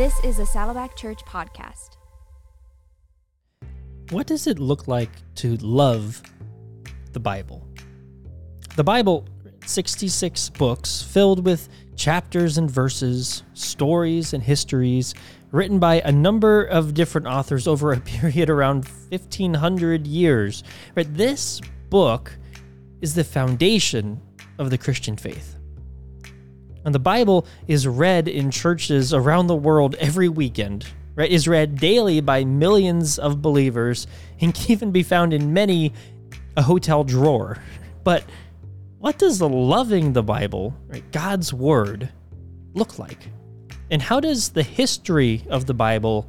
This is a Saddleback Church podcast. What does it look like to love the Bible? The Bible, 66 books filled with chapters and verses, stories and histories, written by a number of different authors over a period around 1500 years. Right, this book is the foundation of the Christian faith. And the Bible is read in churches around the world every weekend, right? Is read daily by millions of believers and can even be found in many a hotel drawer. But what does loving the Bible, right, God's word, look like? And how does the history of the Bible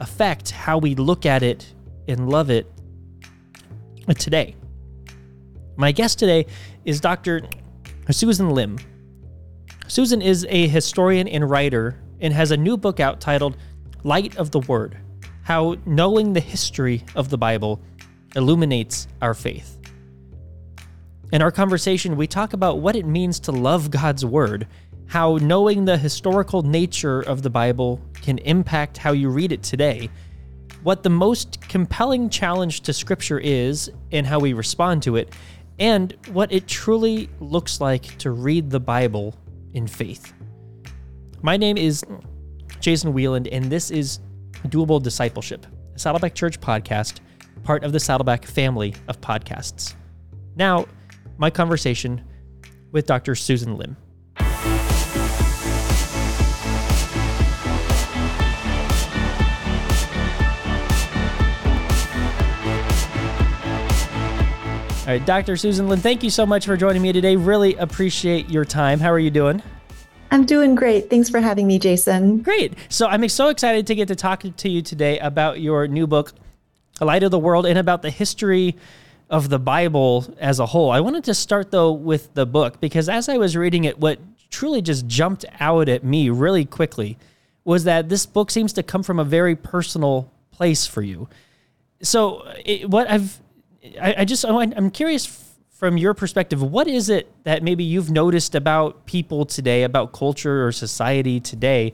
affect how we look at it and love it today? My guest today is Dr. Susan Lim. Susan is a historian and writer and has a new book out titled Light of the Word How Knowing the History of the Bible Illuminates Our Faith. In our conversation, we talk about what it means to love God's Word, how knowing the historical nature of the Bible can impact how you read it today, what the most compelling challenge to Scripture is, and how we respond to it, and what it truly looks like to read the Bible in faith. My name is Jason Wieland, and this is Doable Discipleship, a Saddleback Church podcast, part of the Saddleback family of podcasts. Now, my conversation with Dr. Susan Lim. All right, Dr. Susan Lim, thank you so much for joining me today. Really appreciate your time. How are you doing? I'm doing great. Thanks for having me, Jason. Great. So I'm so excited to get to talk to you today about your new book, A Light of the Word, and about the history of the Bible as a whole. I wanted to start though with the book because as I was reading it, what truly just jumped out at me really quickly was that this book seems to come from a very personal place for you. So, it, what I've I, I just I'm curious from your perspective, what is it that maybe you've noticed about people today, about culture or society today,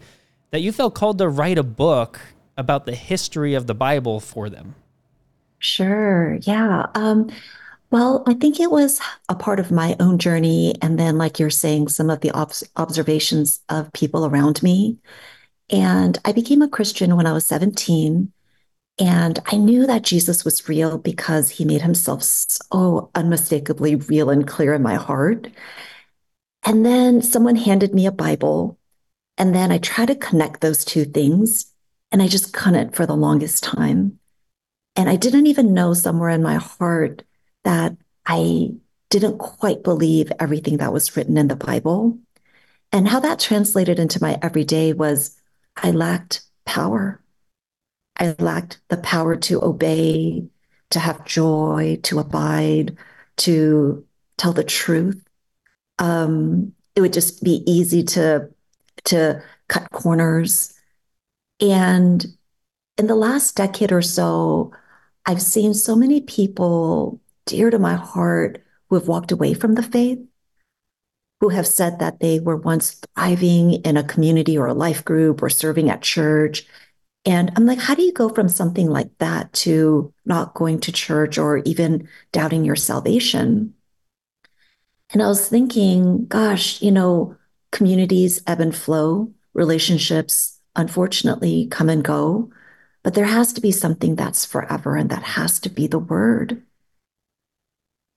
that you felt called to write a book about the history of the Bible for them? Sure. Yeah. Um, well, I think it was a part of my own journey. And then, like you're saying, some of the ob- observations of people around me. And I became a Christian when I was 17. And I knew that Jesus was real because he made himself so unmistakably real and clear in my heart. And then someone handed me a Bible. And then I tried to connect those two things. And I just couldn't for the longest time. And I didn't even know somewhere in my heart that I didn't quite believe everything that was written in the Bible. And how that translated into my everyday was I lacked power. I lacked the power to obey, to have joy, to abide, to tell the truth. Um, it would just be easy to to cut corners. And in the last decade or so, I've seen so many people dear to my heart who have walked away from the faith, who have said that they were once thriving in a community or a life group or serving at church and I'm like, how do you go from something like that to not going to church or even doubting your salvation? And I was thinking, gosh, you know, communities ebb and flow, relationships unfortunately come and go, but there has to be something that's forever, and that has to be the word.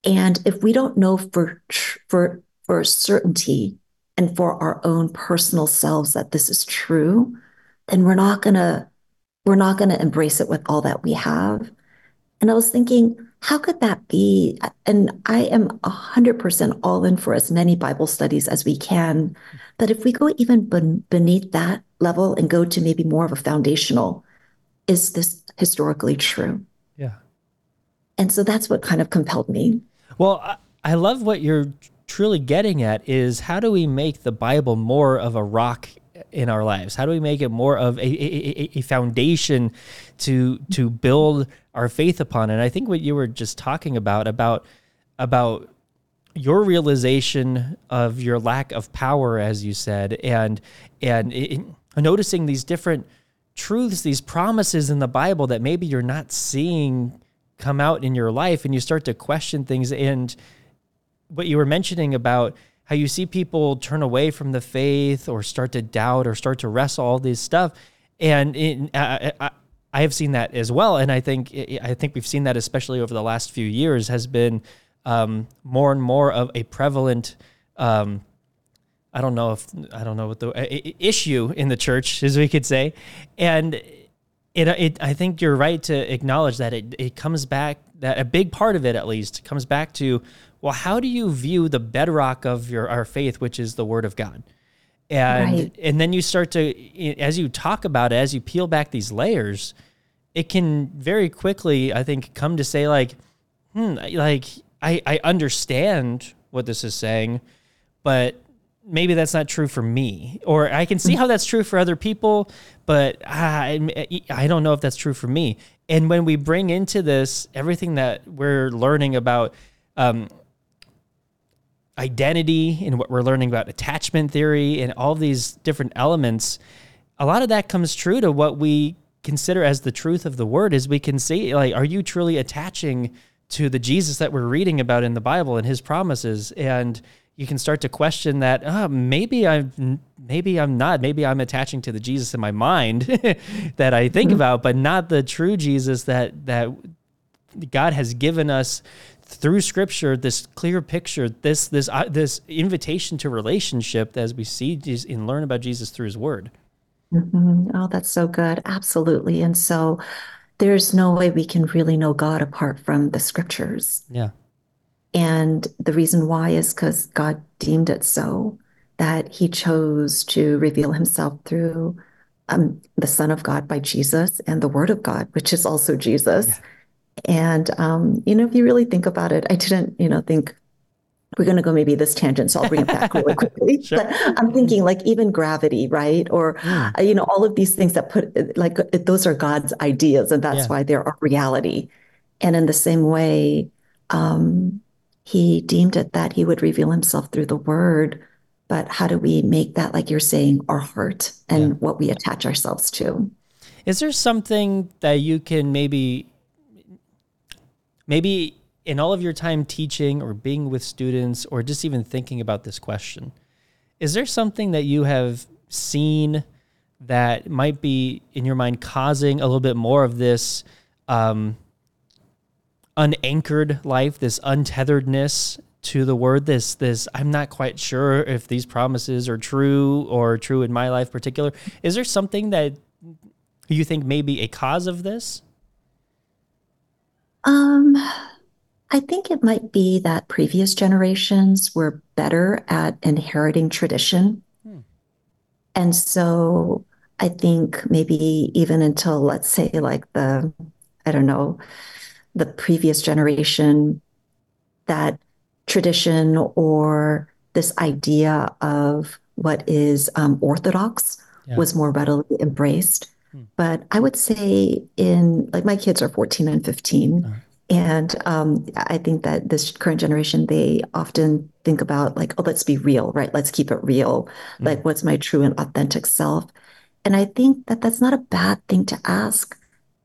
And if we don't know for for for certainty and for our own personal selves that this is true, then we're not going to we're not going to embrace it with all that we have. And I was thinking, how could that be? And I am 100% all in for as many Bible studies as we can. But if we go even beneath that level and go to maybe more of a foundational, is this historically true? Yeah. And so that's what kind of compelled me. Well, I love what you're truly getting at is how do we make the Bible more of a rock in our lives? How do we make it more of a, a, a, foundation to to build our faith upon? And I think what you were just talking about about about your realization of your lack of power, as you said, and and it, noticing these different truths, these promises in the Bible that maybe you're not seeing come out in your life and you start to question things and what you were mentioning about how you see people turn away from the faith or start to doubt or start to wrestle all this stuff. And in, uh, I, I have seen that as well. And i think i think we've seen that especially over the last few years has been um, more and more of a prevalent um, I don't know if I don't know what the issue in the church, as we could say, and it, it I think you're right to acknowledge that it it comes back that a big part of it at least comes back to well, how do you view the bedrock of your our faith, which is the Word of God, and right. and then you start to as you talk about it, as you peel back these layers, it can very quickly I think come to say like, hmm, like I I understand what this is saying, but maybe that's not true for me. Or i can see how that's true for other people but I, I don't know if that's true for me. And when we bring into this everything that we're learning about um, identity and what we're learning about attachment theory and all these different elements a lot of that comes true to what we consider as the truth of the word is we can see like are you truly attaching to the jesus that we're reading about in the bible and his promises and you can start to question that oh, maybe I'm maybe I'm not maybe I'm attaching to the Jesus in my mind that I think mm-hmm. about, but not the true Jesus that that God has given us through Scripture. This clear picture, this this uh, this invitation to relationship as we see and learn about Jesus through His Word. Mm-hmm. Oh, that's so good. Absolutely, and so there's no way we can really know God apart from the Scriptures. Yeah. And the reason why is because God deemed it so, that he chose to reveal himself through um, the Son of God by Jesus and the Word of God, which is also Jesus. Yeah. And, um, you know, if you really think about it, I didn't, you know, think we're going to go maybe this tangent, so I'll bring it back really quickly. sure. But I'm thinking like even gravity, right? Or, yeah. uh, you know, all of these things that put like those are God's ideas, and that's yeah. why they're a reality. And in the same way, um, he deemed it that he would reveal himself through the word. But how do we make that, like you're saying, our heart and yeah. what we attach ourselves to? Is there something that you can maybe, maybe in all of your time teaching or being with students or just even thinking about this question, is there something that you have seen that might be in your mind causing a little bit more of this um, unanchored life, this untetheredness to the word this this i'm not quite sure if these promises are true or true in my life particular is there something that you think may be a cause of this um i think it might be that previous generations were better at inheriting tradition hmm. and so i think maybe even until let's say like the i don't know the previous generation that tradition or this idea of what is um, orthodox yeah. was more readily embraced. But I would say in like my kids are 14 and 15. Uh-huh. And um, I think that this current generation, they often think about like, oh, let's be real, right? Let's keep it real. Hmm. Like, what's my true and authentic self? And I think that that's not a bad thing to ask.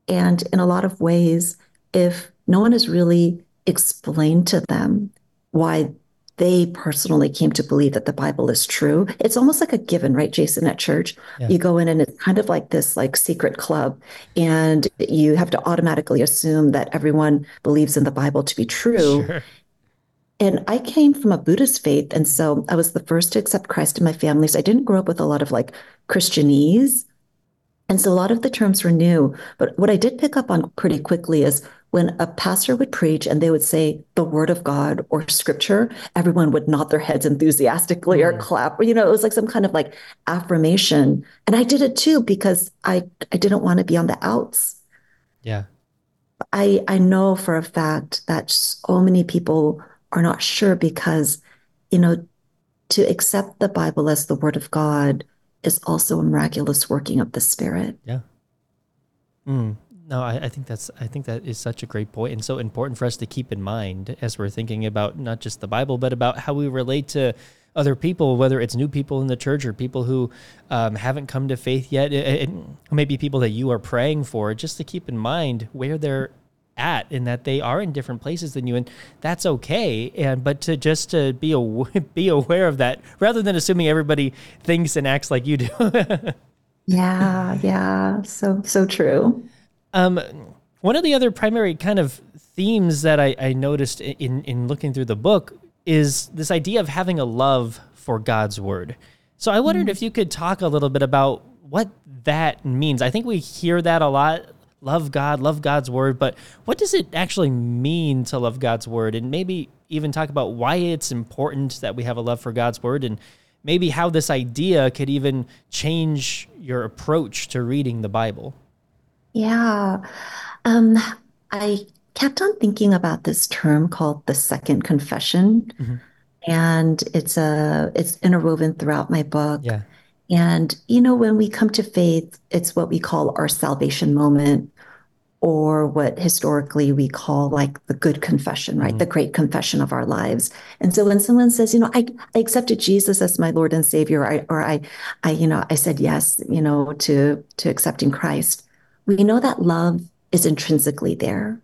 And in a lot of ways, if no one has really explained to them why they personally came to believe that the Bible is true. It's almost like a given, right, Jason, at church? Yeah. You go in and it's kind of like this like secret club, and you have to automatically assume that everyone believes in the Bible to be true. Sure. And I came from a Buddhist faith. And so I was the first to accept Christ in my family. So I didn't grow up with a lot of like Christianese. And so a lot of the terms were new. But what I did pick up on pretty quickly is when a pastor would preach and they would say the word of God or scripture, everyone would nod their heads enthusiastically mm. or clap. Or, you know, it was like some kind of like affirmation. And I did it too because I I didn't want to be on the outs. Yeah. I I know for a fact that so many people are not sure because, you know, to accept the Bible as the word of God is also a miraculous working of the Spirit. Yeah. Mm No, I, I think that's I think that is such a great point and so important for us to keep in mind as we're thinking about not just the Bible, but about how we relate to other people, whether it's new people in the church or people who um, haven't come to faith yet, it, it, maybe people that you are praying for, just to keep in mind where they're at and that they are in different places than you and that's okay and but to just to be a, be aware of that rather than assuming everybody thinks and acts like you do. Yeah yeah so so true um one of the other primary kind of themes that I, I noticed in in looking through the book is this idea of having a love for God's word. So I wondered mm-hmm. if you could talk a little bit about what that means. I think we hear that a lot love God, love God's word, but what does it actually mean to love God's word? And maybe even talk about why it's important that we have a love for God's word and maybe how this idea could even change your approach to reading the Bible. Yeah. Um, I kept on thinking about this term called the second confession. Mm-hmm. And it's a it's interwoven throughout my book. Yeah. And you know, when we come to faith, it's what we call our salvation moment, or what historically we call like the good confession, right? Mm-hmm. The great confession of our lives. And so when someone says, you know, I, I accepted Jesus as my Lord and Savior, or I, or I, I, you know, I said yes, you know, to to accepting Christ, we know that love is intrinsically there.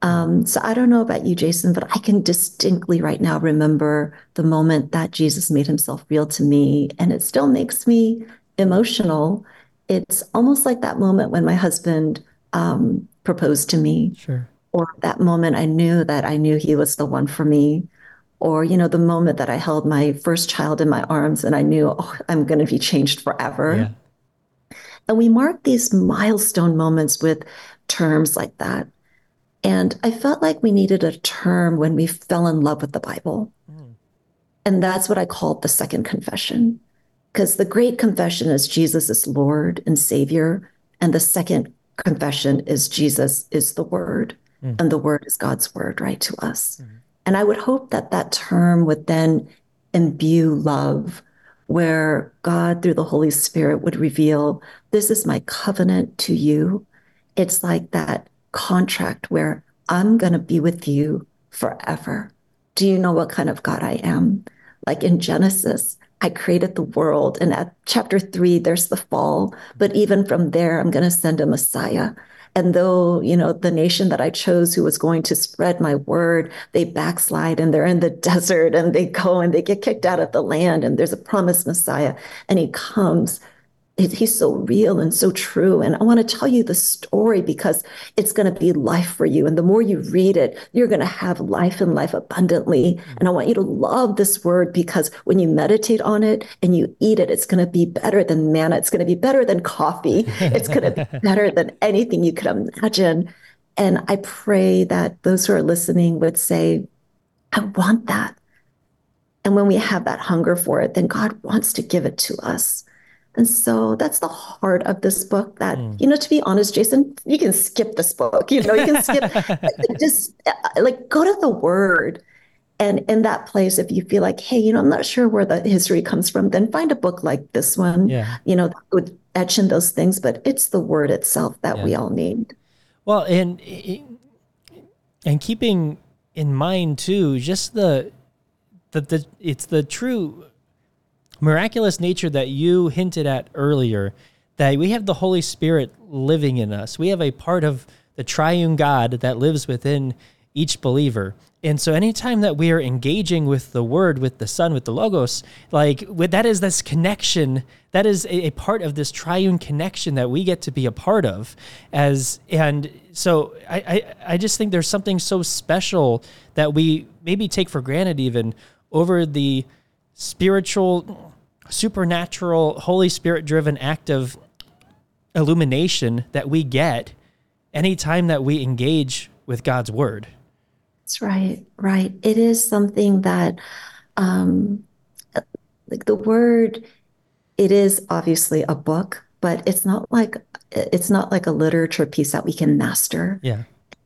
Um, so I don't know about you, Jason, but I can distinctly right now remember the moment that Jesus made himself real to me, and it still makes me emotional. It's almost like that moment when my husband um, proposed to me. Sure. Or that moment I knew that I knew he was the one for me. Or, you know, the moment that I held my first child in my arms and I knew, oh, I'm going to be changed forever. Yeah. And we mark these milestone moments with terms like that. And I felt like we needed a term when we fell in love with the Bible. Mm. And that's what I called the second confession. Because the great confession is Jesus is Lord and Savior. And the second confession is Jesus is the Word. Mm. And the Word is God's Word, right, to us. Mm. And I would hope that that term would then imbue love, where God, through the Holy Spirit, would reveal this is my covenant to you. It's like that contract where I'm going to be with you forever. Do you know what kind of God I am? Like in Genesis, I created the world. And at chapter three, there's the fall. But even from there, I'm going to send a Messiah. And though, you know, the nation that I chose who was going to spread my word, they backslide and they're in the desert and they go and they get kicked out of the land. And there's a promised Messiah and he comes he's so real and so true. And I want to tell you the story because it's going to be life for you. And the more you read it, you're going to have life and life abundantly. Mm-hmm. And I want you to love this word because when you meditate on it and you eat it, it's going to be better than manna. It's going to be better than coffee. It's going to be better than anything you could imagine. And I pray that those who are listening would say, I want that. And when we have that hunger for it, then God wants to give it to us. And so that's the heart of this book that, mm. you know, to be honest, Jason, you can skip this book. You know, you can skip, just uh, like go to the word. And in that place, if you feel like, hey, you know, I'm not sure where the history comes from, then find a book like this one, yeah. you know, that would etch in those things. But it's the word itself that yeah. we all need. Well, and and keeping in mind too, just the the, the it's the true miraculous nature that you hinted at earlier that we have the Holy Spirit living in us. We have a part of the triune God that lives within each believer. And so anytime that we are engaging with the word, with the son, with the logos, like with, that is this connection, that is a, a, part of this triune connection that we get to be a part of as, and so I, I, I just think there's something so special that we maybe take for granted even over the spiritual, supernatural, Holy Spirit driven act of illumination that we get anytime that we engage with God's word. That's right, right. It is something that, um, like the word, it is obviously a book, but it's not like it's not like a literature piece that we can master. Yeah,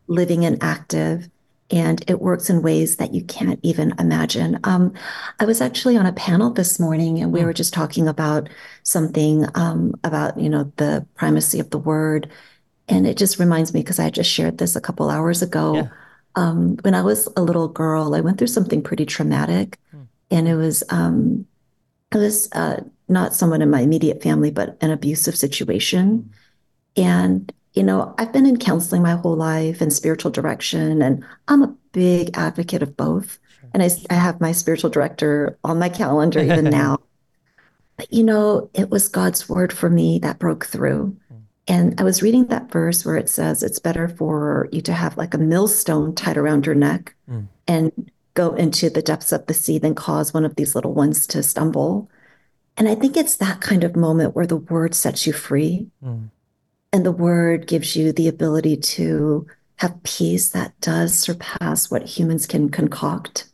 living and active and it works in ways that you can't even imagine. Um, I was actually on a panel this morning, and we mm. were just talking about something um, about you know the primacy of the word, And it just reminds me because I just shared this a couple hours ago. Yeah. Um, when I was a little girl, I went through something pretty traumatic, Hmm. and it was um, it was uh, not someone in my immediate family, but an abusive situation. And you know, I've been in counseling my whole life and spiritual direction, and I'm a big advocate of both. And I have my spiritual director on my calendar even now. But you know, it was God's word for me that broke through. And I was reading that verse where it says it's better for you to have like a millstone tied around your neck Mm. and go into the depths of the sea than cause one of these little ones to stumble. And I think it's that kind of moment where the word sets you free Mm. And the word gives you the ability to have peace that does surpass what humans can concoct.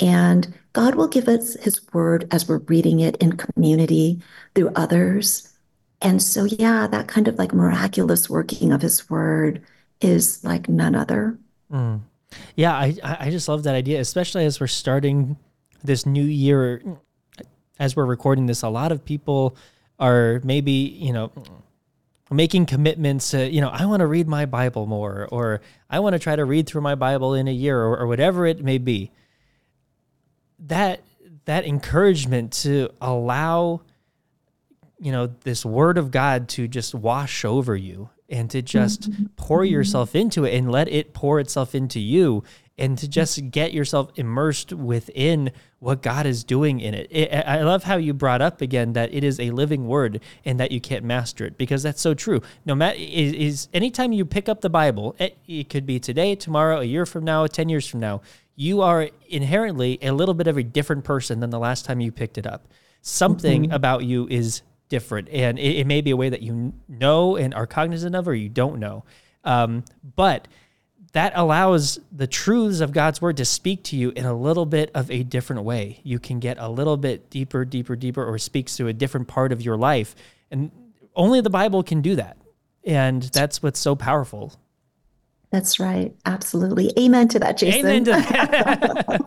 And God will give us his word as we're reading it in community through others. And so, yeah, that kind of like miraculous working of his word is like none other. Mm. Yeah, I I I just love that idea, especially as we're starting this new year. As we're recording this, a lot of people are maybe you know making commitments. To, you know, I want to read my Bible more, or I want to try to read through my Bible in a year, or, or whatever it may be. That that encouragement to allow you know this word of god to just wash over you and to just pour yourself into it and let it pour itself into you and to just get yourself immersed within what god is doing in it. it i love how you brought up again that it is a living word and that you can't master it because that's so true. No matter is, is anytime you pick up the bible it, it could be today tomorrow a year from now 10 years from now you are inherently a little bit of a different person than the last time you picked it up. Something mm-hmm. about you is different and it, it may be a way that you know and are cognizant of or you don't know. Um, but that allows the truths of god's word to speak to you in a little bit of a different way. You can get a little bit deeper deeper deeper or speaks to a different part of your life and only the bible can do that and that's what's so powerful That's right. Absolutely. Amen to that, Jason. Amen to that.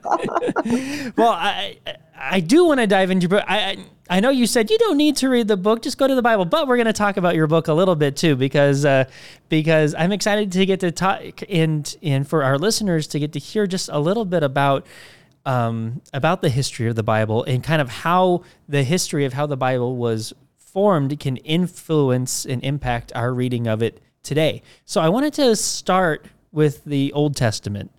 well, I I do want to dive into, but I I I know you said you don't need to read the book, just go to the Bible. But we're going to talk about your book a little bit too, because uh, because I'm excited to get to talk and and for our listeners to get to hear just a little bit about um, about the history of the Bible and kind of how the history of how the Bible was formed can influence and impact our reading of it today. So I wanted to start with the Old Testament.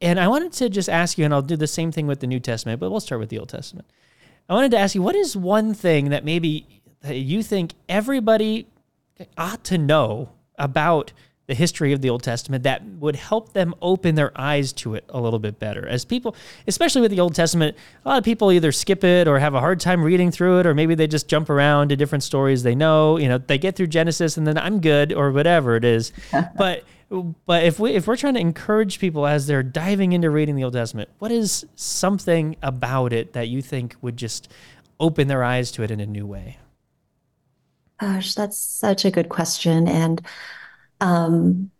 And I wanted to just ask you, and I'll do the same thing with the New Testament, but we'll start with the Old Testament. I wanted to ask you, what is one thing that maybe you think everybody ought to know about the history of the Old Testament that would help them open their eyes to it a little bit better? As people, especially with the Old Testament, a lot of people either skip it or have a hard time reading through it, or maybe they just jump around to different stories they know. You know, they get through Genesis and then I'm good, or whatever it is. but but if we if we're trying to encourage people as they're diving into reading the Old Testament, what is something about it that you think would just open their eyes to it in a new way? Gosh, that's such a good question. And um,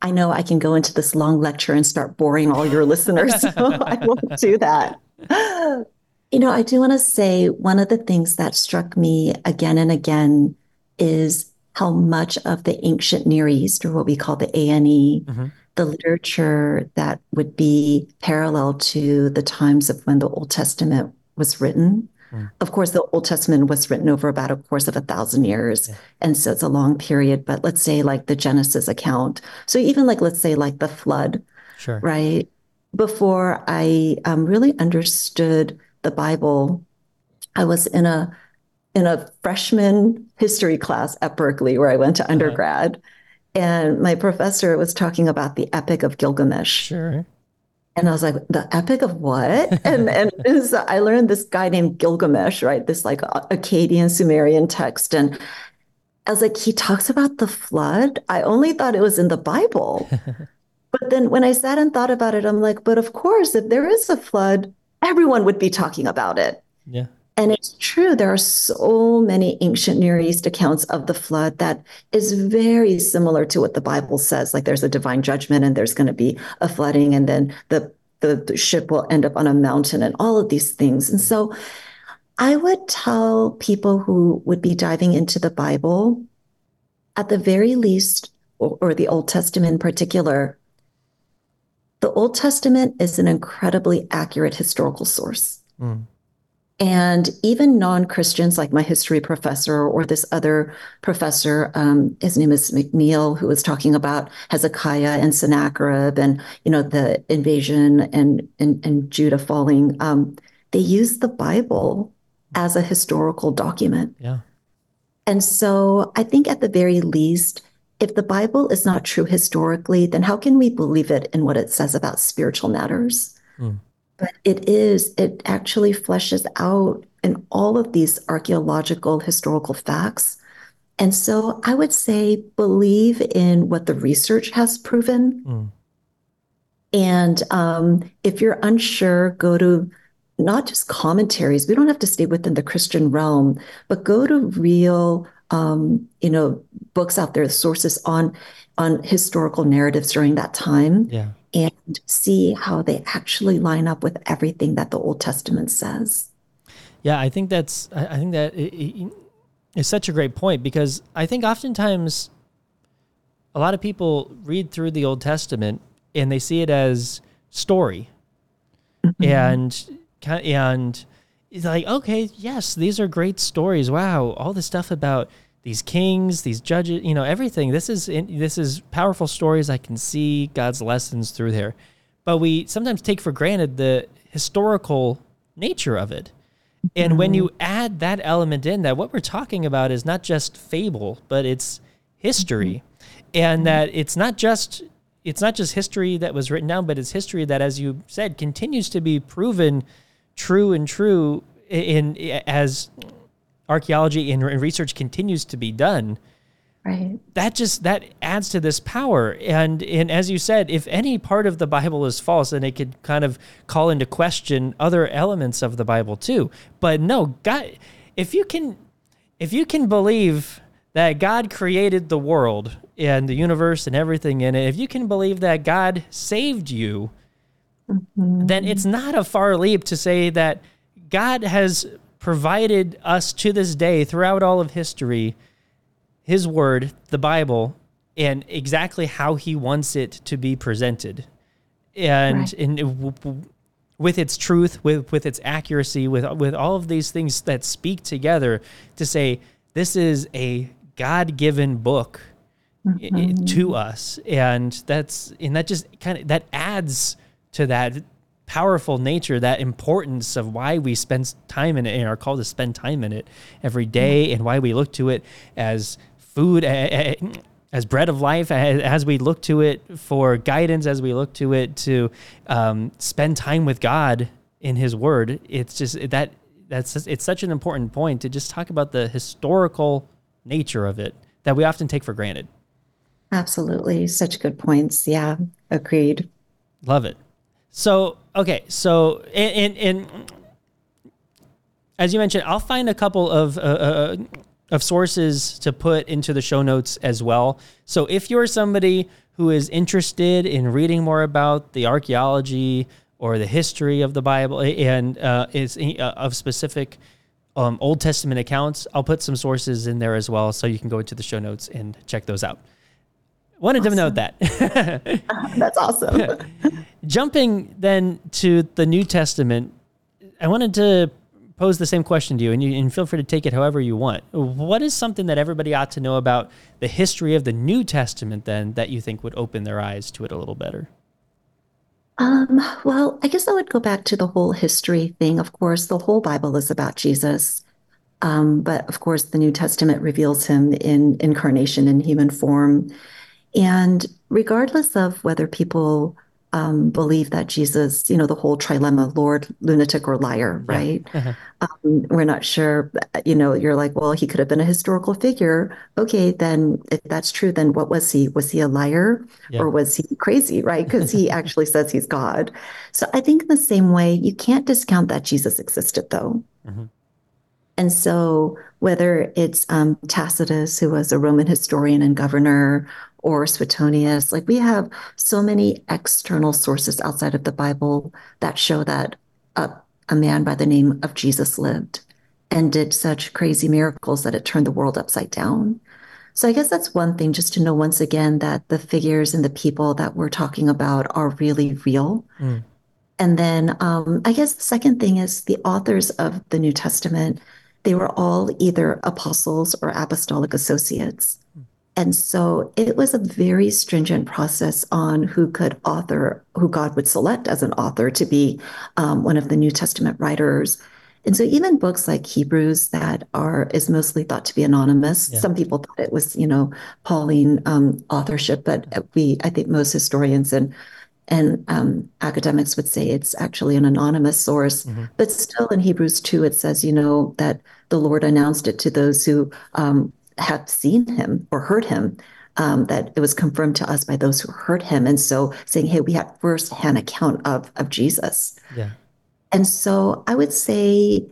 I know I can go into this long lecture and start boring all your listeners, so I won't do that. You know, I do want to say one of the things that struck me again and again is how much of the ancient Near East, or what we call the ANE, Mhm. the literature that would be parallel to the times of when the Old Testament was written. Mm. Of course, the Old Testament was written over about a course of a thousand years. Yeah. And so it's a long period, but let's say like the Genesis account. So even like, let's say like the flood, Sure. right? Before I um, really understood the Bible, I was in a in a freshman history class at Berkeley where I went to undergrad, and my professor was talking about the Epic of Gilgamesh. Sure. And I was like, the epic of what? and and I learned this guy named Gilgamesh, right? This like Akkadian Sumerian text. And I was like, he talks about the flood. I only thought it was in the Bible. but then when I sat and thought about it, I'm like, but of course, if there is a flood, everyone would be talking about it. Yeah. And it's true, there are so many ancient Near East accounts of the flood that is very similar to what the Bible says. Like there's a divine judgment and there's going to be a flooding, and then the, the, the ship will end up on a mountain and all of these things. And so I would tell people who would be diving into the Bible at the very least, or, or the Old Testament in particular, the Old Testament is an incredibly accurate historical source. Mm. And even non Christians, like my history professor or this other professor, um, his name is McNeil, who was talking about Hezekiah and Sennacherib and you know the invasion and and, and Judah falling. Um, they use the Bible as a historical document. Yeah. And so I think at the very least, if the Bible is not true historically, then how can we believe it in what it says about spiritual matters? Mm but it is, it actually fleshes out in all of these archaeological historical facts. And so I would say believe in what the research has proven. Mm. And um, if you're unsure, go to not just commentaries. We don't have to stay within the Christian realm, but go to real, um, you know, books out there, sources on on historical narratives during that time. Yeah and see how they actually line up with everything that the Old Testament says. Yeah, I think that's, I think that is such a great point because I think oftentimes a lot of people read through the Old Testament and they see it as story. Mm-hmm. And, and it's like, okay, yes, these are great stories. Wow, all the stuff about these kings, these judges, you know, everything. This is this is powerful stories. I can see God's lessons through there, but we sometimes take for granted the historical nature of it. And mm-hmm. when you add that element in, that what we're talking about is not just fable, but it's history, mm-hmm. and mm-hmm. that it's not just it's not just history that was written down, but it's history that, as you said, continues to be proven true and true in, in as archaeology and, research continues to be done, right. that just that adds to this power. And and as you said if any part of the bible is false then it could kind of call into question other elements of the bible too. But no god if you can if you can believe that god created the world and the universe and everything in it if you can believe that god saved you mm-hmm. then it's not a far leap to say that god has provided us to this day throughout all of history his word, the Bible, and exactly how he wants it to be presented. And right. in with its truth, with with its accuracy, with with all of these things that speak together to say this is a God-given book mm-hmm. to us, and that's and that just kind of that adds to that powerful nature, that importance of why we spend time in it and are called to spend time in it every day, and why we look to it as food, as bread of life, as we look to it for guidance, as we look to it to um, spend time with God in His Word. It's just that that's it's such an important point to just talk about the historical nature of it that we often take for granted. Absolutely, such good points. Yeah, agreed. Love it. So okay, so and, and, and as you mentioned, I'll find a couple of uh, uh, of sources to put into the show notes as well. So if you're somebody who is interested in reading more about the archaeology or the history of the Bible and uh, is uh, of specific um, Old Testament accounts, I'll put some sources in there as well, so you can go into the show notes and check those out. Wanted awesome. to note that. That's awesome. Jumping then to the New Testament, I wanted to pose the same question to you, and you and feel free to take it however you want. What is something that everybody ought to know about the history of the New Testament then that you think would open their eyes to it a little better? Um, well, I guess I would go back to the whole history thing. Of course, the whole Bible is about Jesus. Um, but of course, the New Testament reveals him in incarnation in human form. And regardless of whether people um, believe that Jesus, you know, the whole trilemma, Lord, lunatic, or liar, yeah. right? Uh-huh. Um, we're not sure, you know, you're like, well, he could have been a historical figure. Okay, then if that's true, then what was he? Was he a liar yeah. or was he crazy, right? Because he actually says he's God. So I think in the same way, you can't discount that Jesus existed, though. Mm-hmm. And so, whether it's um, Tacitus, who was a Roman historian and governor, or Suetonius. Like we have so many external sources outside of the Bible that show that a, a man by the name of Jesus lived and did such crazy miracles that it turned the world upside down. So I guess that's one thing just to know once again that the figures and the people that we're talking about are really real. Mm. And then um, I guess the second thing is the authors of the New Testament, they were all either apostles or apostolic associates. And so it was a very stringent process on who could author, who God would select as an author to be um, one of the New Testament writers. And so even books like Hebrews that are is mostly thought to be anonymous. Yeah. Some people thought it was, you know, Pauline um, authorship, but we, I think most historians and and um, academics would say it's actually an anonymous source. Mm-hmm. But still, in Hebrews two, it says, you know, that the Lord announced it to those who um, have seen Him or heard Him. Um, that it was confirmed to us by those who heard Him, and so saying, "Hey, we have firsthand account of of Jesus." Yeah. And so I would say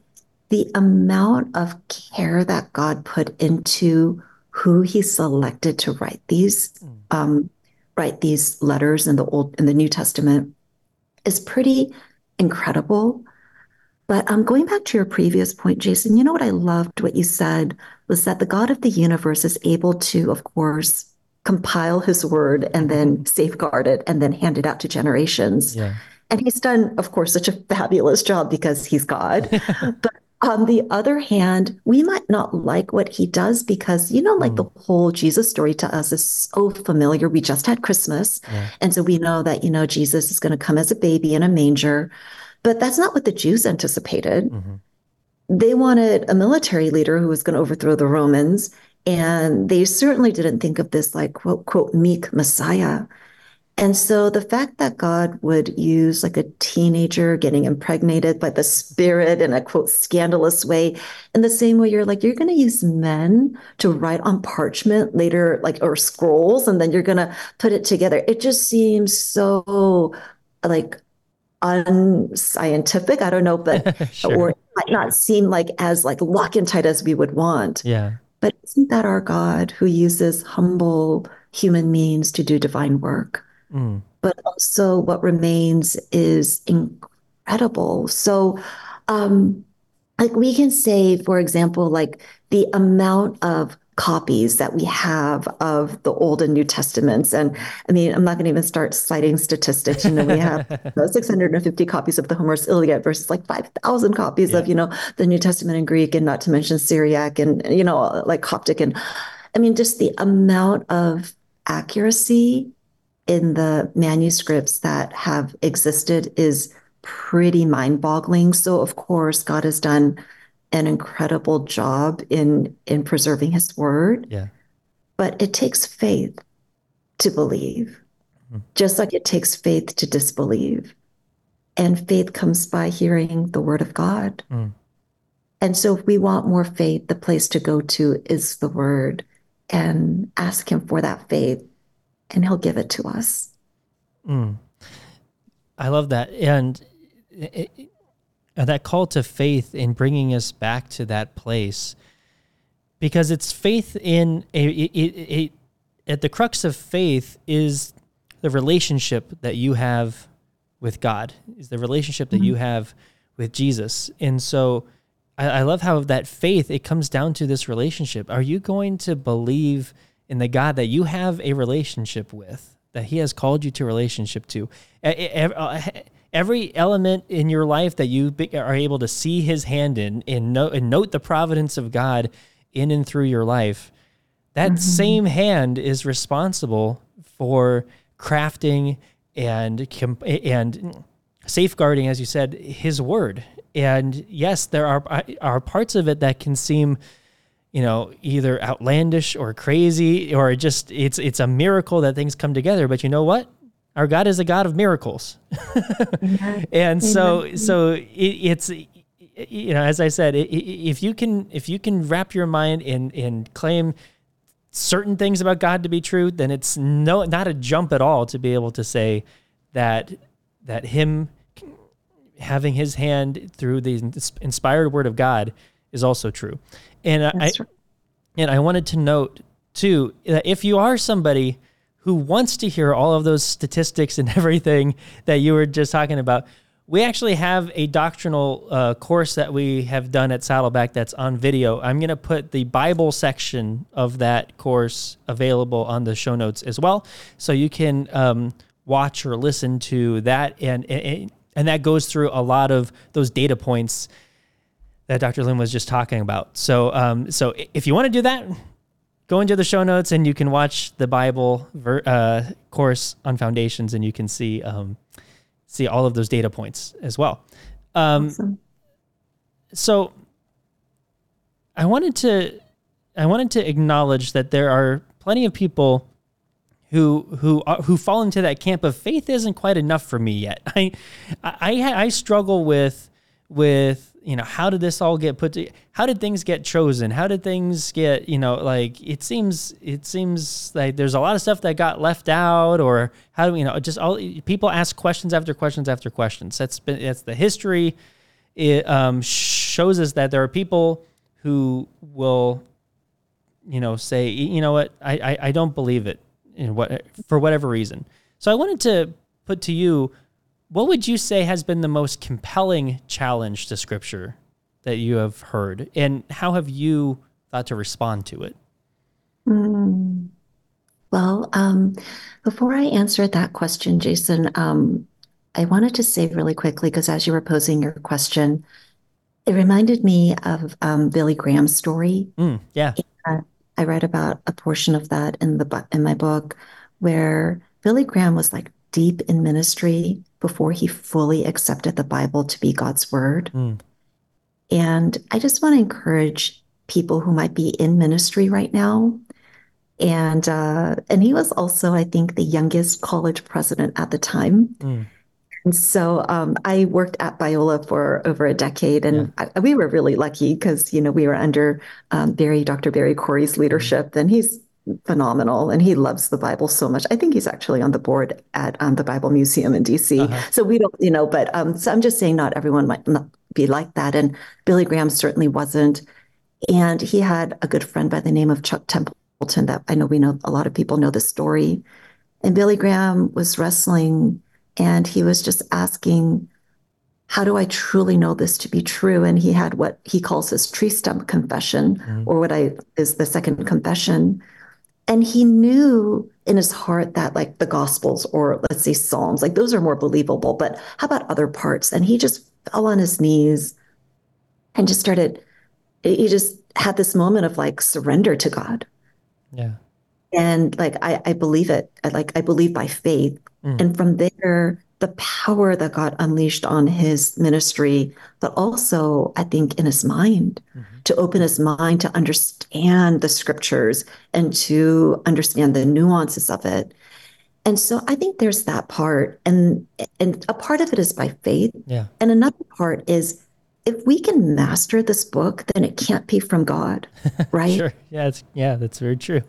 the amount of care that God put into who he selected to write these um, write these letters in the old in the New Testament is pretty incredible. But um, going back to your previous point, Jason, you know what I loved what you said was that the God of the universe is able to, of course, compile his word and then safeguard it and then hand it out to generations. Yeah. And he's done, of course, such a fabulous job because he's God. but on the other hand, we might not like what he does because, you know, like the whole Jesus story to us is so familiar. We just had Christmas. Yeah. And so we know that, you know, Jesus is going to come as a baby in a manger. But that's not what the Jews anticipated. Mhm. They wanted a military leader who was going to overthrow the Romans. And they certainly didn't think of this like, quote, quote, meek Messiah. And so the fact that God would use like a teenager getting impregnated by the spirit in a quote scandalous way, in the same way you're like, you're going to use men to write on parchment later, like, or scrolls, and then you're going to put it together. It just seems so like unscientific. I don't know, but, Sure. or might not seem like as like lock and tight as we would want. Yeah. But isn't that our God who uses humble human means to do divine work? Mm. But also, what remains is incredible. So, um, like we can say, for example, like the amount of copies that we have of the Old and New Testaments. And I mean, I'm not going to even start citing statistics. You know, we have uh, 650 copies of the Homer's Iliad versus like 5,000 copies of, you know, the New Testament in Greek, and not to mention Syriac and, you know, like Coptic. And I mean, just the amount of accuracy in the manuscripts that have existed is pretty mind-boggling. So of course, God has done an incredible job in in preserving his word, Yeah. but it takes faith to believe. Mhm. Just like it takes faith to disbelieve. And faith comes by hearing the word of God. Mm. And so if we want more faith, the place to go to is the word and ask him for that faith and he'll give it to us. Mm. I love that, and it, it- and Uh, that call to faith in bringing us back to that place, because it's faith in a, it, it, it, at the crux of faith is the relationship that you have with God, is the relationship that mm-hmm. you have with Jesus, and so. I I love how that faith it comes down to this relationship. Are you going to believe in the God that you have a relationship with, that He has called you to relationship to? Ev- Every element in your life that you are able to see His hand in, and note, and note the providence of God in and through your life, that mm-hmm. same hand is responsible for crafting and and safeguarding, as you said, His word. And yes, there are are parts of it that can seem, you know, either outlandish or crazy, or just it's it's a miracle that things come together. But you know what? Our God is a God of miracles, and so so it, it's you know, as I said, i- i- if you can if you can wrap your mind and and claim certain things about God to be true, then it's no not a jump at all to be able to say that that Him having His hand through the inspired Word of God is also true. And I, That's right. and I wanted to note too that if you are somebody who wants to hear all of those statistics and everything that you were just talking about, we actually have a doctrinal uh, course that we have done at Saddleback that's on video. I'm going to put the Bible section of that course available on the show notes as well, so you can um, watch or listen to that, and, and and that goes through a lot of those data points that Dr. Lim was just talking about. So, um, so if you want to do that, go into the show notes and you can watch the Bible ver- uh, course on foundations, and you can see um, see all of those data points as well. Um, Awesome. so I wanted to I wanted to acknowledge that there are plenty of people who who who fall into that camp of faith isn't quite enough for me yet. I I I struggle with with you know how did this all get put to how did things get chosen? How did things get you know like it seems it seems like there's a lot of stuff that got left out or how do you know just all people ask questions after questions after questions. That's been that's the history. It um, shows us that there are people who will you know say you know what? I i, I don't believe it in what for whatever reason. So i wanted to put to you what would you say has been the most compelling challenge to scripture that you have heard and how have you thought to respond to it Mm. Well, um, before I answer that question, Jason, um, I wanted to say really quickly, because as you were posing your question, it reminded me of um, Billy Graham's story. Mm, yeah I read about a portion of that in the in my book, where Billy Graham was like deep in ministry before he fully accepted the Bible to be God's word. Mm. And I just want to encourage people who might be in ministry right now. And uh, and he was also, I think, the youngest college president at the time. Mm. And so um, I worked at Biola for over a decade, and I, we were really lucky because you know we were under um, Barry, Dr. Barry Corey's leadership, and he's phenomenal, and he loves the Bible so much. I think he's actually on the board at um, the Bible Museum in DC. Uh-huh. So we don't, you know, but um, so I'm just saying, not everyone might not be like that, and Billy Graham certainly wasn't. And he had a good friend by the name of Chuck Templeton that I know we know a lot of people know the story. And Billy Graham was wrestling and he was just asking, How do I truly know this to be true? And he had what he calls his tree stump confession, Mhm. or what I is the second confession. And he knew in his heart that, like the Gospels or let's say Psalms, like those are more believable, but how about other parts? And he just fell on his knees and just started, he just had this moment of like surrender to God. yeah And like, I, I believe it. I, like, I believe by faith. Mm. And from there, the power that God unleashed on his ministry, but also, I think, in his mind, Mhm. to open his mind to understand the scriptures and to understand the nuances of it. And so I think there's that part. And and a part of it is by faith. yeah And another part is if we can master this book, then it can't be from God, right? sure yeah it's yeah that's very true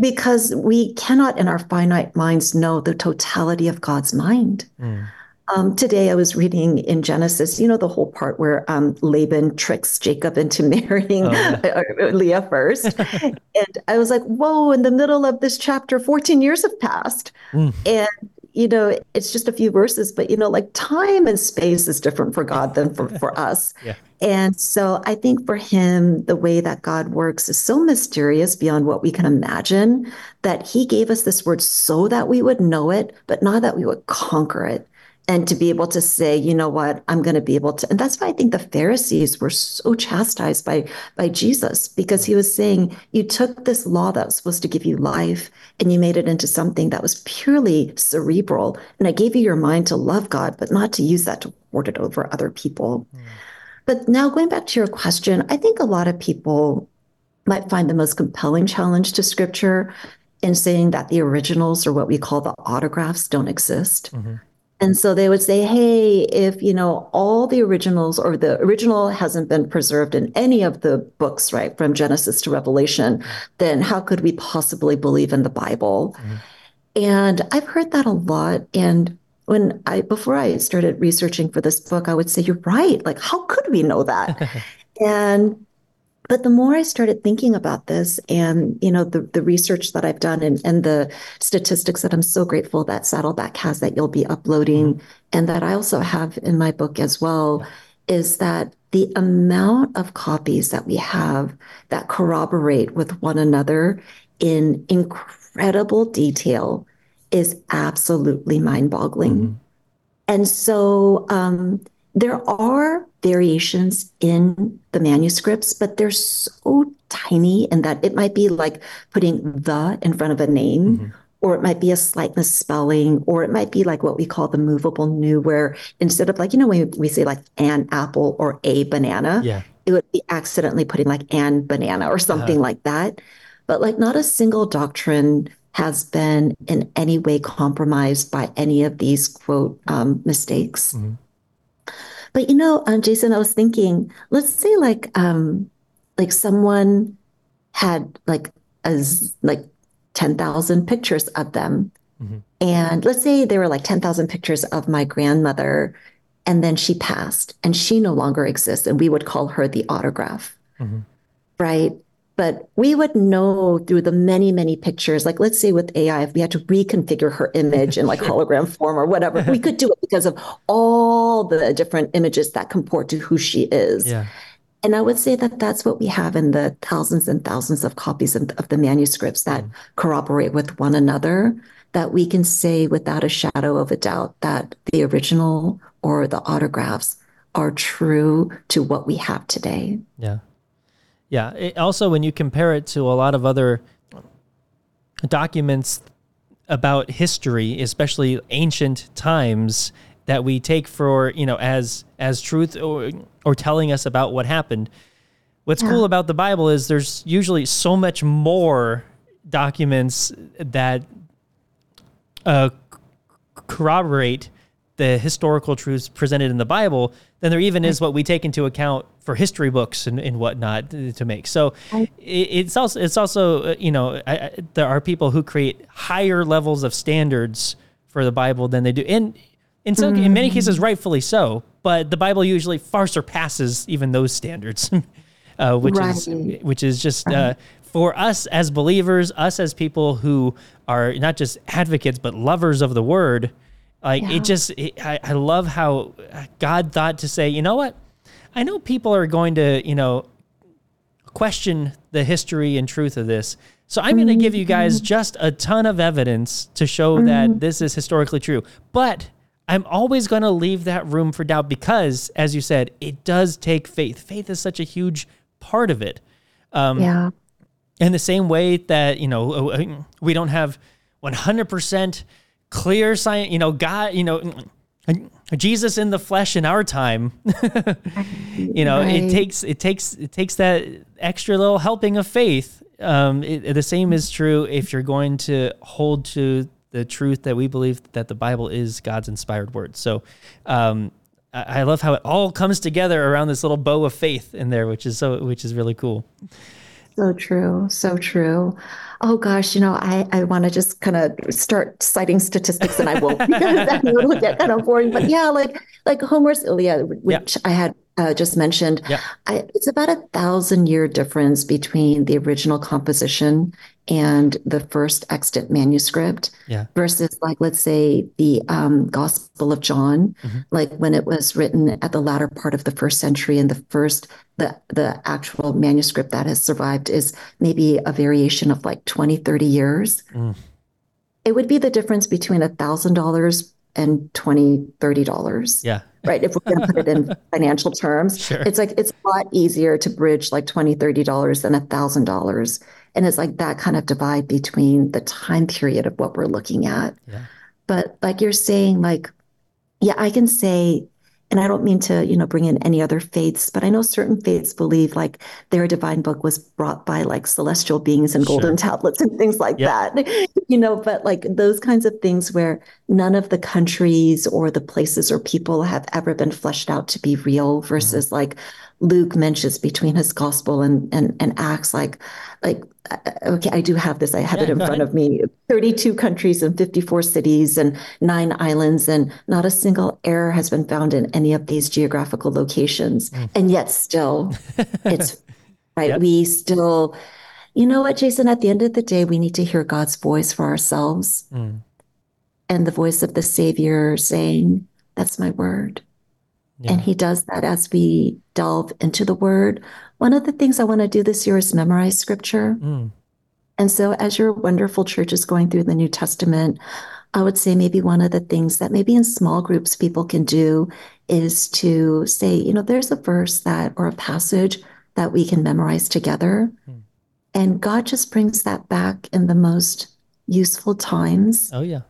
because we cannot in our finite minds know the totality of God's mind. Mm. Um, today I was reading in Genesis, you know, the whole part where um, Laban tricks Jacob into marrying Oh, yeah. uh, Leah first. and I was like, whoa, in the middle of this chapter, 14 years have passed. Mm. And, you know, it's just a few verses, but, you know, like time and space is different for God than for, for us. Yeah. And so I think for him, the way that God works is so mysterious beyond what we can imagine that he gave us this word so that we would know it, but not that we would conquer it. And to be able to say, you know what, I'm going to be able to. And that's why I think the Pharisees were so chastised by, by Jesus, because he was saying, you took this law that was supposed to give you life and you made it into something that was purely cerebral. And I gave you your mind to love God, but not to use that to lord it over other people. But now going back to your question, I think a lot of people might find the most compelling challenge to scripture in saying that the originals or what we call the autographs don't exist. Mhm. And so they would say, hey, if you know all the originals or the original hasn't been preserved in any of the books, right, from Genesis to Revelation, then how could we possibly believe in the Bible? Mm-hmm. And I've heard that a lot. And when I before I started researching for this book, I would say, You're right. Like, how could we know that? and but the more I started thinking about this and, you know, the, the research that I've done and, and the statistics that I'm so grateful that Saddleback has that you'll be uploading mm-hmm. and that I also have in my book as well, is that the amount of copies that we have that corroborate with one another in incredible detail is absolutely mind boggling. Mm-hmm. And so um, there are variations in the manuscripts, but they're so tiny and that it might be like putting the in front of a name. Mm-hmm. Or it might be a slight misspelling, or it might be like what we call the movable nu, where instead of like, you know, when we say like an apple or a banana, yeah. it would be accidentally putting like an banana or something uh-huh. like that. But like not a single doctrine has been in any way compromised by any of these quote um, mistakes. Mm-hmm. But you know, um, Jason, I was thinking, let's say like um, like someone had like as like ten thousand pictures of them, mm-hmm. and let's say there were like ten thousand pictures of my grandmother, and then she passed, and she no longer exists, and we would call her the autograph, mm-hmm. right? But we would know through the many many pictures like let's say with ai if we had to reconfigure her image in like hologram form or whatever we could do it because of all the different images that comport to who she is yeah. and i would say that that's what we have in the thousands and thousands of copies of, of the manuscripts that mm. corroborate with one another that we can say without a shadow of a doubt that the original or the autographs are true to what we have today yeah yeah. It, also, when you compare it to a lot of other documents about history, especially ancient times, that we take for you know as as truth or or telling us about what happened. What's yeah. cool about the Bible is there's usually so much more documents that uh, corroborate the historical truths presented in the Bible than there even is what we take into account for history books and, and whatnot to make. So it's also it's also uh, you know I, I, there are people who create higher levels of standards for the Bible than they do, and in some mm. in many cases rightfully so. But the Bible usually far surpasses even those standards, uh, which right. is which is just. Right. Uh, for us as believers, us as people who are not just advocates but lovers of the word, like yeah. it just, it, I, I love how God thought to say, you know what? I know people are going to, you know, question the history and truth of this. So I'm going to give you guys mm-hmm. just a ton of evidence to show mm-hmm. that this is historically true. But I'm always going to leave that room for doubt because, as you said, it does take faith. Faith is such a huge part of it. Um, yeah. In the same way that, you know, uh, we don't have 100% clear science, you know, God, you know, Jesus in the flesh in our time. you know, right. it takes it takes it takes that extra little helping of faith. Um, it, the same is true if you're going to hold to the truth that we believe that the Bible is God's inspired word. So, um, I, I love how it all comes together around this little bow of faith in there, which is so which is really cool. So true. So true. Oh gosh, you know, I, I want to just kind of start citing statistics and I won't because that will get kind of boring. But yeah, like like Homer's Iliad, which I had uh, just mentioned, yeah. I, it's about a thousand year difference between the original composition and the first extant manuscript yeah. versus like let's say the um, gospel of john mm-hmm. like when it was written at the latter part of the first century and the first the the actual manuscript that has survived is maybe a variation of like 20 30 years mm. it would be the difference between a thousand dollars and 20 30 dollars yeah right if we're going to put it in financial terms sure. it's like it's a lot easier to bridge like $20, 30 dollars than a thousand dollars and it's like that kind of divide between the time period of what we're looking at yeah. but like you're saying like yeah i can say and I don't mean to, you know, bring in any other faiths, but I know certain faiths believe like their divine book was brought by like celestial beings and golden sure. tablets and things like yep. that, you know, but like those kinds of things where none of the countries or the places or people have ever been fleshed out to be real versus mm-hmm. like Luke mentions between his gospel and and, and Acts, like like uh, okay, I do have this. I have yeah, it in front ahead. of me. 32 countries and 54 cities and nine islands, and not a single error has been found in any of these geographical locations. Mm. And yet, still, it's right? Yep. We still, you know what, Jason, at the end of the day, we need to hear God's voice for ourselves Mm. and the voice of the Savior saying, That's my word. Yeah. And he does that as we delve into the word. One of the things I want to do this year is memorize scripture. Mm. And so, as your wonderful church is going through the New Testament, I would say maybe one of the things that maybe in small groups people can do is to say, you know, there's a verse that or a passage that we can memorize together. Hmm. And God just brings that back in the most useful times. Oh yeah.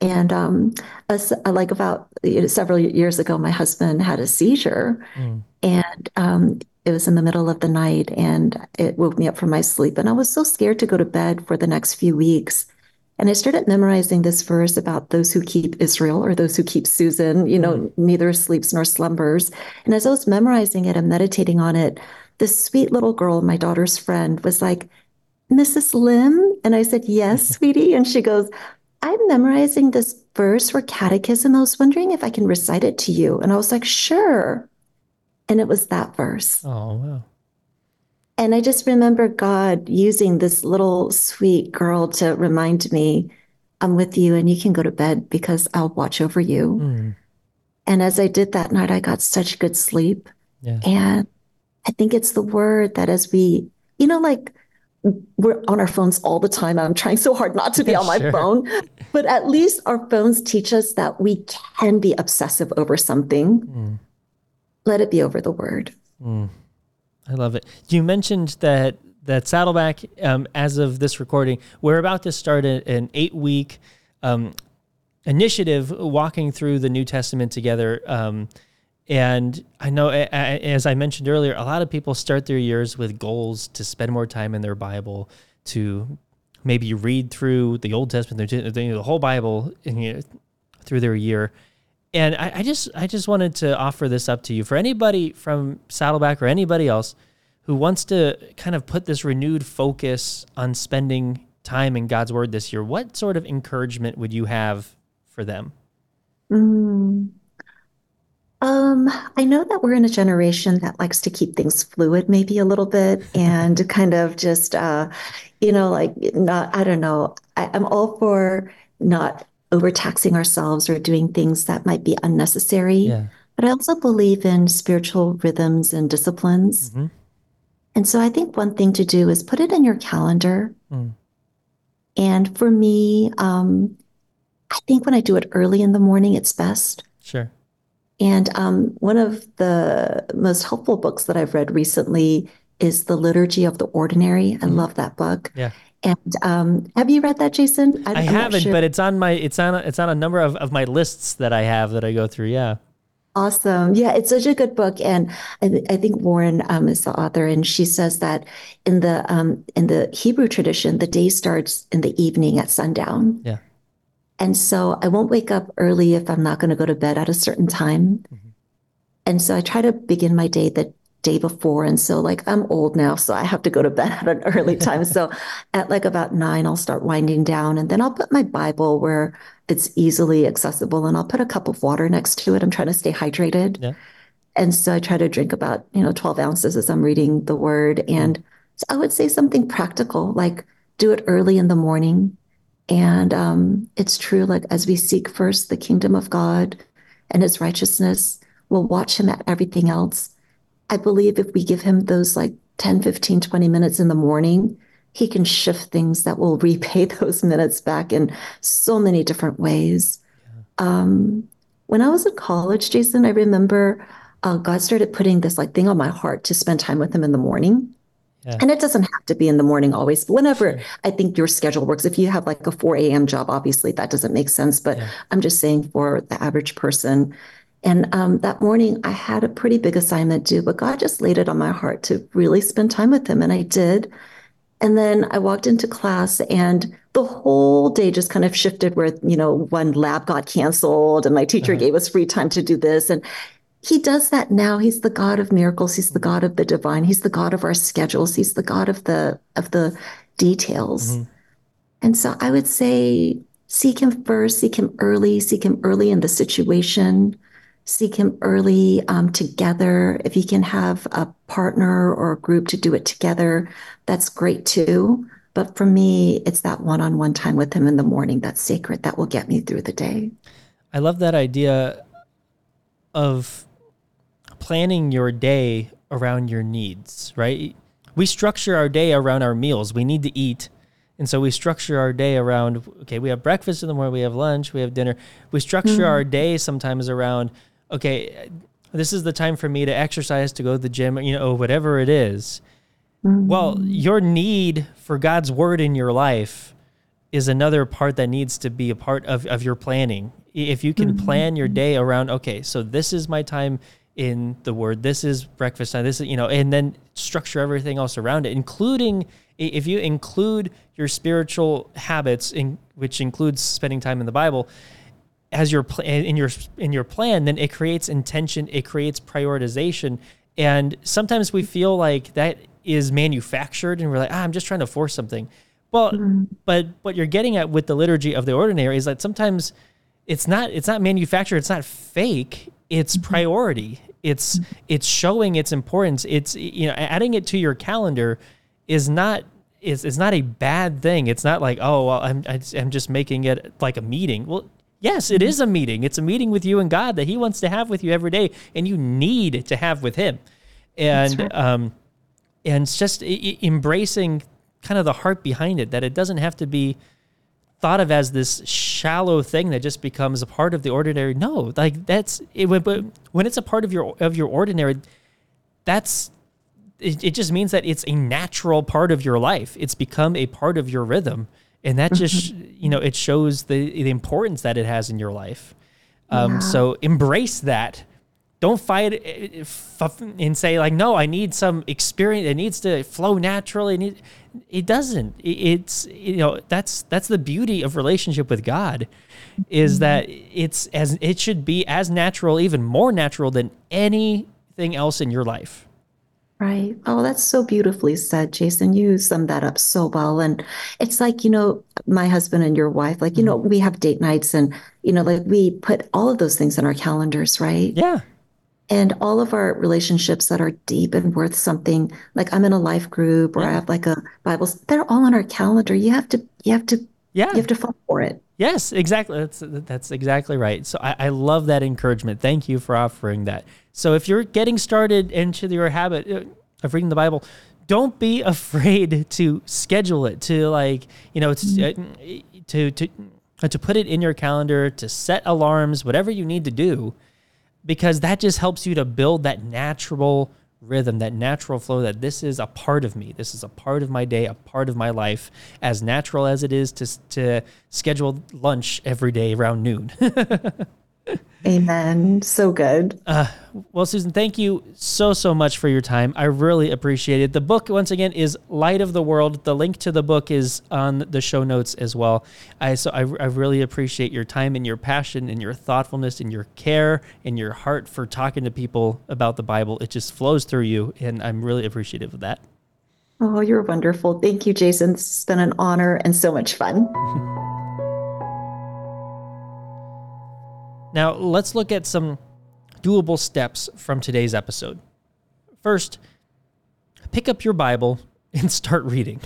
And um, as, like about you know, several years ago, my husband had a seizure, Mm. and um, it was in the middle of the night, and it woke me up from my sleep. And I was so scared to go to bed for the next few weeks. And I started memorizing this verse about those who keep Israel or those who keep Susan, you know, neither sleeps nor slumbers. And as I was memorizing it and meditating on it, this sweet little girl, my daughter's friend, was like, Mrs. Lim? And I said, Yes, sweetie. And she goes, I'm memorizing this verse for catechism. I was wondering if I can recite it to you. And I was like, Sure. And it was that verse. Oh wow. And I just remember God using this little sweet girl to remind me, I'm with you and you can go to bed because I'll watch over you. Mm. And as I did that night, I got such good sleep. Yeah. And I think it's the word that as we, you know, like we're on our phones all the time. I'm trying so hard not to be on my Sure. phone, but at least our phones teach us that we can be obsessive over something. Mm. Let it be over the word. Mm. I love it. You mentioned that that Saddleback, um, as of this recording, we're about to start a, an eight week um, initiative walking through the New Testament together. Um, and I know, as I mentioned earlier, a lot of people start their years with goals to spend more time in their Bible, to maybe read through the Old Testament, the, whole Bible in, through their year. And I, I just I just wanted to offer this up to you for anybody from Saddleback or anybody else who wants to kind of put this renewed focus on spending time in God's Word this year. What sort of encouragement would you have for them? Mm. Um, I know that we're in a generation that likes to keep things fluid, maybe a little bit, and kind of just, uh, you know, like not, I don't know. I, I'm all for not overtaxing ourselves or doing things that might be unnecessary. Yeah. But I also believe in spiritual rhythms and disciplines. Mhm. And so I think one thing to do is put it in your calendar. Mm. And for me, um, I think when I do it early in the morning, it's best. Sure. And um, one of the most helpful books that I've read recently is The Liturgy of the Ordinary. I love that book. Yeah. And um, have you read that, Jason? I I'm haven't, sure. but it's on my it's on it's on a number of, of my lists that I have that I go through. Yeah. Awesome. Yeah, it's such a good book, and I, th- I think Warren um, is the author, and she says that in the um, in the Hebrew tradition, the day starts in the evening at sundown. Yeah. And so I won't wake up early if I'm not going to go to bed at a certain time. Mm-hmm. And so I try to begin my day the day before. And so, like, I'm old now, so I have to go to bed at an early time. so at like about nine, I'll start winding down, and then I'll put my Bible where it's easily accessible, and I'll put a cup of water next to it. I'm trying to stay hydrated. Yeah. And so I try to drink about, you know, 12 ounces as I'm reading the word. And so I would say something practical, like do it early in the morning. And um, it's true, like as we seek first the kingdom of God and his righteousness, we'll watch him at everything else. I believe if we give him those like 10, 15, 20 minutes in the morning, he can shift things that will repay those minutes back in so many different ways. Um, when I was in college, Jason, I remember uh, God started putting this like thing on my heart to spend time with him in the morning. Yeah. And it doesn't have to be in the morning always, but whenever Sure. I think your schedule works. If you have like a 4 a.m. job, obviously that doesn't make sense, but Yeah. I'm just saying for the average person. And um, that morning, I had a pretty big assignment due, but God just laid it on my heart to really spend time with him. And I did. And then I walked into class, and the whole day just kind of shifted where, you know, one lab got canceled, and my teacher Uh-huh. gave us free time to do this. And he does that now. He's the God of miracles. He's the God of the divine. He's the God of our schedules. He's the God of the of the details. Mhm. And so I would say seek him first, seek him early, seek him early in the situation. seek Him early um, together. If you can have a partner or a group to do it together, that's great too. But for me, it's that one on one time with Him in the morning that's sacred that will get me through the day. I love that idea of planning your day around your needs, right? We structure our day around our meals. We need to eat. And so we structure our day around okay, we have breakfast in the morning, we have lunch, we have dinner. We structure mm-hmm. our day sometimes around okay, this is the time for me to exercise, to go to the gym, you know, whatever it is. Mm-hmm. Well, your need for God's word in your life is another part that needs to be a part of, of your planning. If you can mm-hmm. plan your day around, okay, so this is my time in the word, this is breakfast time, this is, you know, and then structure everything else around it, including if you include your spiritual habits, in, which includes spending time in the Bible, as your plan in your in your plan, then it creates intention, it creates prioritization, and sometimes we feel like that is manufactured, and we're like, ah, I'm just trying to force something. Well, mm-hmm. but what you're getting at with the liturgy of the ordinary is that sometimes it's not it's not manufactured, it's not fake, it's mm-hmm. priority. It's it's showing its importance. It's you know adding it to your calendar is not is is not a bad thing. It's not like oh well I'm I'm just making it like a meeting. Well, yes, it is a meeting. It's a meeting with you and God that He wants to have with you every day, and you need to have with Him. And right. um, and it's just I- embracing kind of the heart behind it that it doesn't have to be thought of as this shallow thing that just becomes a part of the ordinary. No, like that's it. But when it's a part of your of your ordinary, that's it, it just means that it's a natural part of your life. It's become a part of your rhythm, and that just mm-hmm. you know it shows the the importance that it has in your life. Um, yeah. So embrace that. Don't fight eh, eh, and say like, no, I need some experience. It needs to flow naturally. It doesn't. It's you know that's that's the beauty of relationship with God, is mm-hmm. that it's as it should be as natural, even more natural than anything else in your life. Right. Oh, that's so beautifully said, Jason. You summed that up so well. And it's like, you know, my husband and your wife, like, you know, mm-hmm. we have date nights and, you know, like we put all of those things in our calendars, right? Yeah. And all of our relationships that are deep and worth something, like I'm in a life group or yeah. I have like a Bible, they're all on our calendar. You have to, you have to, yeah, you have to fall for it. Yes, exactly. That's that's exactly right. So I, I love that encouragement. Thank you for offering that. So if you're getting started into your habit uh, of reading the Bible, don't be afraid to schedule it to like you know mm-hmm. uh, to to to put it in your calendar to set alarms whatever you need to do because that just helps you to build that natural rhythm that natural flow that this is a part of me. This is a part of my day a part of my life as natural as it is to to schedule lunch every day around noon Amen. So good. Uh, well, Susan, thank you so, so much for your time. I really appreciate it. The book, once again, is Light of the World. The link to the book is on the show notes as well. I, so I, I really appreciate your time and your passion and your thoughtfulness and your care and your heart for talking to people about the Bible. It just flows through you, and I'm really appreciative of that. Oh, you're wonderful. Thank you, Jason. It's been an honor and so much fun. Now, let's look at some doable steps from today's episode. First, pick up your Bible and start reading.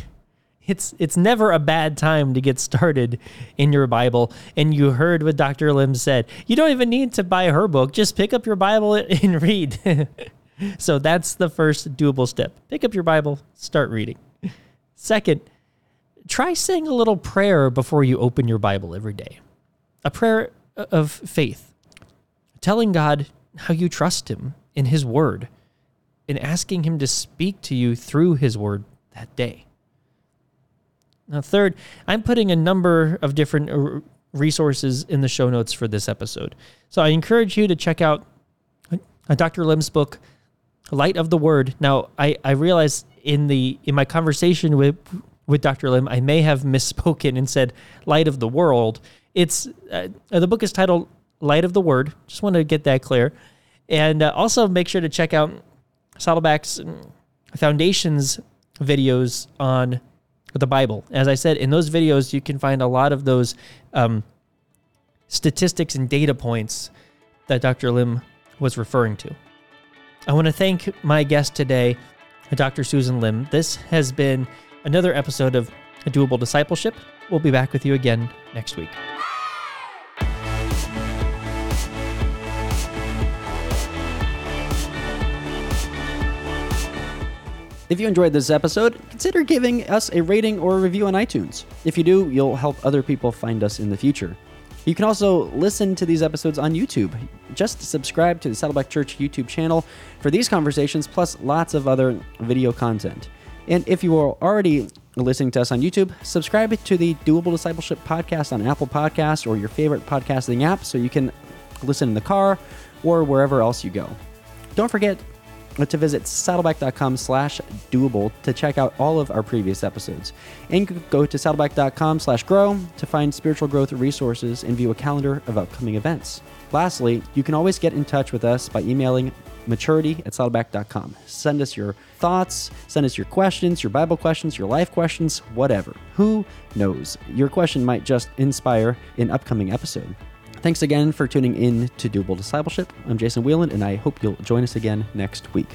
It's it's never a bad time to get started in your Bible. And you heard what Dr. Lim said. You don't even need to buy her book. Just pick up your Bible and read. so that's the first doable step. Pick up your Bible, start reading. Second, try saying a little prayer before you open your Bible every day. A prayer of faith, telling God how you trust Him in His Word, and asking Him to speak to you through His Word that day. Now, third, I'm putting a number of different uh, resources in the show notes for this episode. So I encourage you to check out uh, Dr. Lim's book, Light of the Word. Now, I, I realize in the in my conversation with with Dr. Lim, I may have misspoken and said Light of the World. It's uh, the book is titled Light of the Word. Just want to get that clear, and uh, also make sure to check out Saddleback's Foundations videos on the Bible. As I said, in those videos, you can find a lot of those um, statistics and data points that Dr. Lim was referring to. I want to thank my guest today, Dr. Susan Lim. This has been another episode of A Doable Discipleship. We'll be back with you again next week. If you enjoyed this episode, consider giving us a rating or a review on iTunes. If you do, you'll help other people find us in the future. You can also listen to these episodes on YouTube. Just subscribe to the Saddleback Church YouTube channel for these conversations, plus lots of other video content. And if you are already listening to us on YouTube, subscribe to the Doable Discipleship podcast on Apple Podcasts or your favorite podcasting app so you can listen in the car or wherever else you go. Don't forget to visit saddleback.com slash doable to check out all of our previous episodes. And go to saddleback.com slash grow to find spiritual growth resources and view a calendar of upcoming events. Lastly, you can always get in touch with us by emailing maturity at saddleback.com. Send us your thoughts, send us your questions, your Bible questions, your life questions, whatever. Who knows? Your question might just inspire an upcoming episode. Thanks again for tuning in to Doable Discipleship. I'm Jason Wieland, and I hope you'll join us again next week.